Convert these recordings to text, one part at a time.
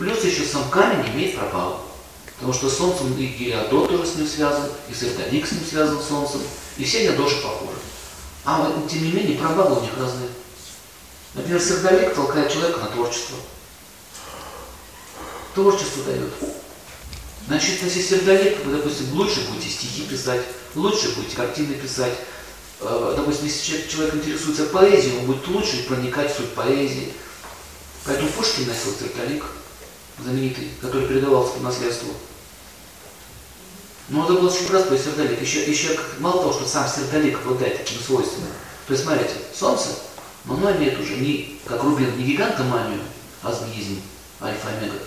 Плюс еще сам камень имеет пропал. Потому что Солнцем и Гелиодор тоже с ним связан, и Сертолик с ним связан с Солнцем, и все они тоже похожи. А тем не менее пробалы у них разные. Например, сердолик толкает человека на творчество. Творчество дает. Значит, если сердолик, вы, допустим, лучше будете стихи писать, лучше будете картины писать, э, допустим, если человек интересуется поэзией, он будет лучше проникать в суть поэзии. Поэтому Пушкин носил сердолик знаменитый, который передавался по наследству. Но это был очень простой сердолик. Еще, еще мало того, что сам сердолик обладает такими свойствами. То есть, смотрите, Солнце, но оно имеет уже не, как Рубин, не гигантоманию, а змеизм, альфа-омега.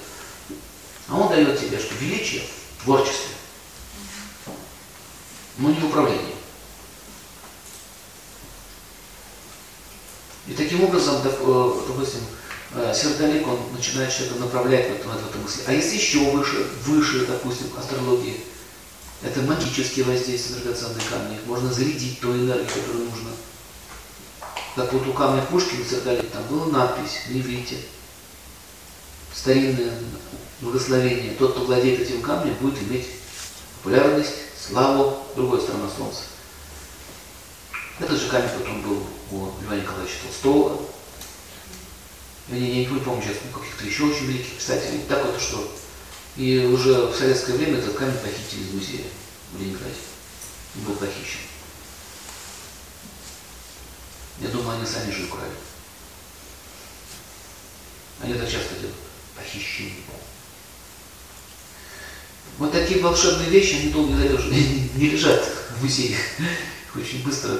А он дает тебе, что величие в творчестве, но не в управлении. И таким образом, э, допустим, э, сердолик, он начинает человека направлять в этом, в этом мысли. А если еще выше, выше, допустим, астрологии – это магические воздействия драгоценные камни. Их можно зарядить той энергией, которую нужно. Так вот у камня Пушкина Сердолик, там была надпись в иврите. Старинное благословение. Тот, кто владеет этим камнем, будет иметь популярность, славу, другой стороны Солнца. Этот же камень потом был у Льва Николаевича Толстого. Я не, не помню сейчас, ну, каких-то еще очень великих писателей. Так вот, что и уже в советское время этот камень похитили из музея в Ленинграде. Он был похищен. Я думаю, они сами же украли. Они это часто делают. Похищение. Вот такие волшебные вещи, они долго не, лежат в музее. Их очень быстро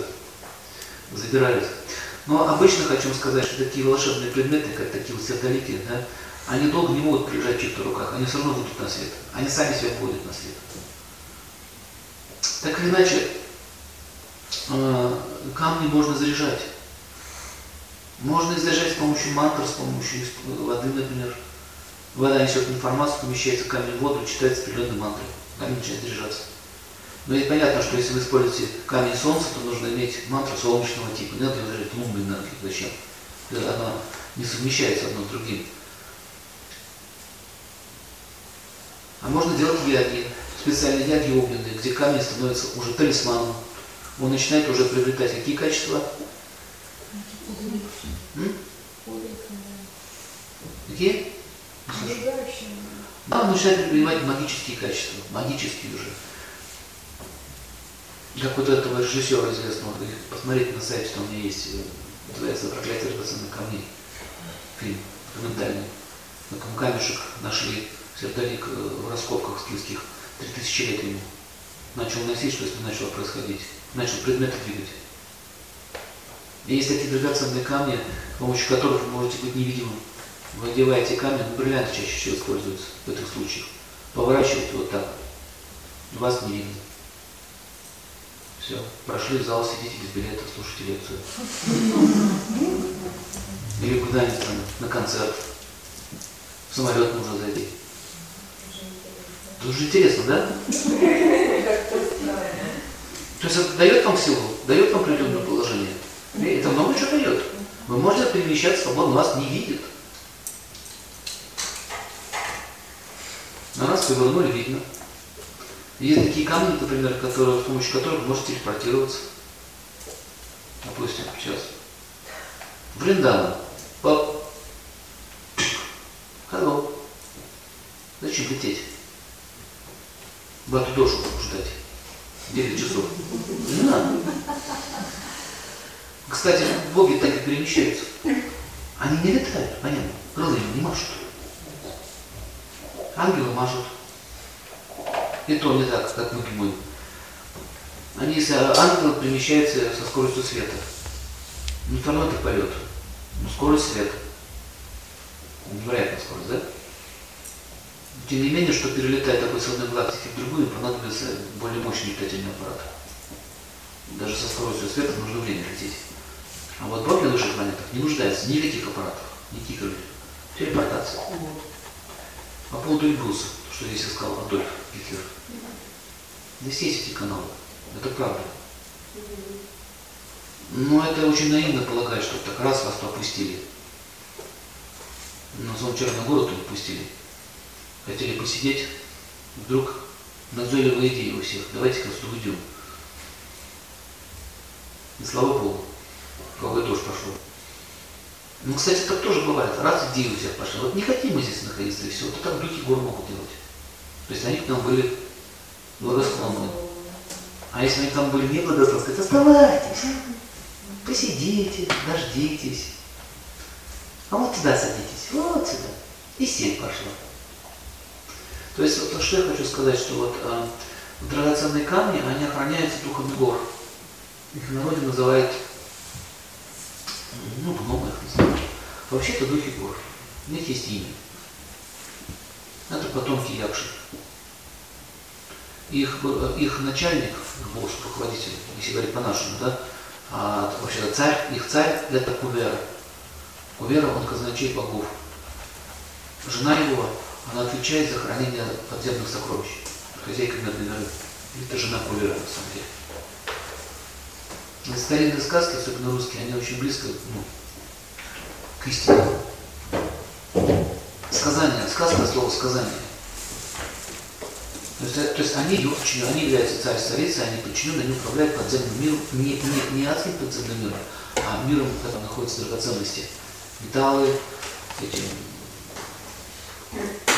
забирают. Но обычно хочу сказать, что такие волшебные предметы, как такие вот сердолики, да, они долго не могут прилежать в чьих-то руках, они все равно выйдут на свет. Они сами себя вводят на свет. Так или иначе, э, камни можно заряжать. Можно заряжать с помощью мантр, с помощью воды, например. Вода несет информацию, помещается камень в воду, читается определенный мантры. Камень начинает заряжаться. Но и понятно, что если вы используете камень солнца, то нужно иметь мантру солнечного типа. Не надо заряжать лунную энергию. Зачем? Она не совмещается одно с другим. А можно делать яги, специальные яги огненные, где камень становится уже талисманом. Он начинает уже приобретать какие качества? Какие? Да, он начинает принимать магические качества, магические уже. Как вот этого режиссера известного, посмотрите на сайте, что у меня есть, э, называется «Проклятие драгоценных камней». Фильм документальный. На камешек нашли Сердолик э, в раскопках скифских 3000 лет ему начал носить, что с ним начало происходить. Начал предметы двигать. И есть такие драгоценные камни, с помощью которых вы можете быть невидимым. Вы одеваете камень, ну, бриллианты чаще всего используются в этих случаях. Поворачиваете вот так. Вас не видно. Все, прошли в зал, сидите без билета, слушайте лекцию. Или куда-нибудь там на концерт. В самолет нужно зайти. Это уже интересно, да? То есть это дает вам силу, дает вам определенное положение. Это много чего дает. Вы можете перемещаться свободно, вас не видит. На нас повернули, видно. Есть такие камни, например, которые, с помощью которых можете телепортироваться. Допустим, сейчас. Вриндана. Пап. Hello. Зачем лететь? в эту душу ждать. 9 часов. Не надо. Кстати, боги так и перемещаются. Они не летают, понятно. Крыльями не машут. Ангелы мажут. И то не так, как мы думаем. Они, если ангелы перемещаются со скоростью света. Ну, там это полет. Ну, скорость света. Невероятная скорость, да? Тем не менее, чтобы перелетать такой с одной галактики в другую, понадобится более мощный летательный аппарат. Даже со скоростью света нужно время лететь. А вот Бог на высших планетах не нуждается ни в каких аппаратах, никаких. Телепортация. По поводу Эльбруса, что здесь искал Адольф Гитлер. Здесь есть эти каналы. Это правда. Но это очень наивно полагать, что так раз вас попустили. На сон Черногород не пустили. хотели посидеть, вдруг назойливая идея у всех, давайте-ка сюда уйдем. И слава Богу, какой дождь пошел. Ну, кстати, так тоже бывает. Раз идея у всех пошла. Вот не хотим мы здесь находиться, и все. Вот так духи гор могут делать. То есть они к нам были благосклонны. А если они там были не благосклонны, сказать, оставайтесь, посидите, дождитесь. А вот туда садитесь, вот сюда. И сеть пошла. То есть, вот, что я хочу сказать, что вот э, драгоценные камни, они охраняются духом гор. Их в народе называют, ну, гномы их называют. Вообще-то духи гор. У них есть имя. Это потомки Якши. Их, э, их начальник, босс, руководитель, если говорить по-нашему, да, а, вообще царь, их царь это Кувера. Кувера, он казначей богов. Жена его, она отвечает за хранение подземных сокровищ. Хозяйка медной горы. Это жена Кувера, на самом деле. Старинные сказки, особенно русские, они очень близко ну, к истине. Сказание, сказка, слово сказание. То есть, то есть они, они являются царь царицей, они подчинены, они управляют подземным миром, не, не, не адским подземным миром, а миром, в котором находятся драгоценности. Металлы, эти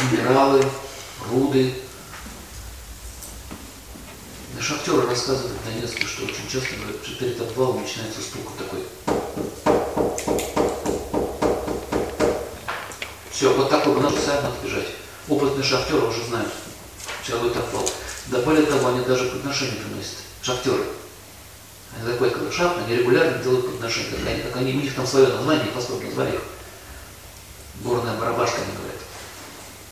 минералы, руды. Шахтеры рассказывают в Донецке, что очень часто перед обвалом начинается стук такой. Все, вот такой надо сами отбежать. Опытные шахтеры уже знают, все будет обвал. Да более того, они даже подношения приносят. Шахтеры. Они заходят когда шахту, они регулярно делают подношения. Как они, как они, у них там свое название, паспорт назвали их. Горная барабашка, они говорят.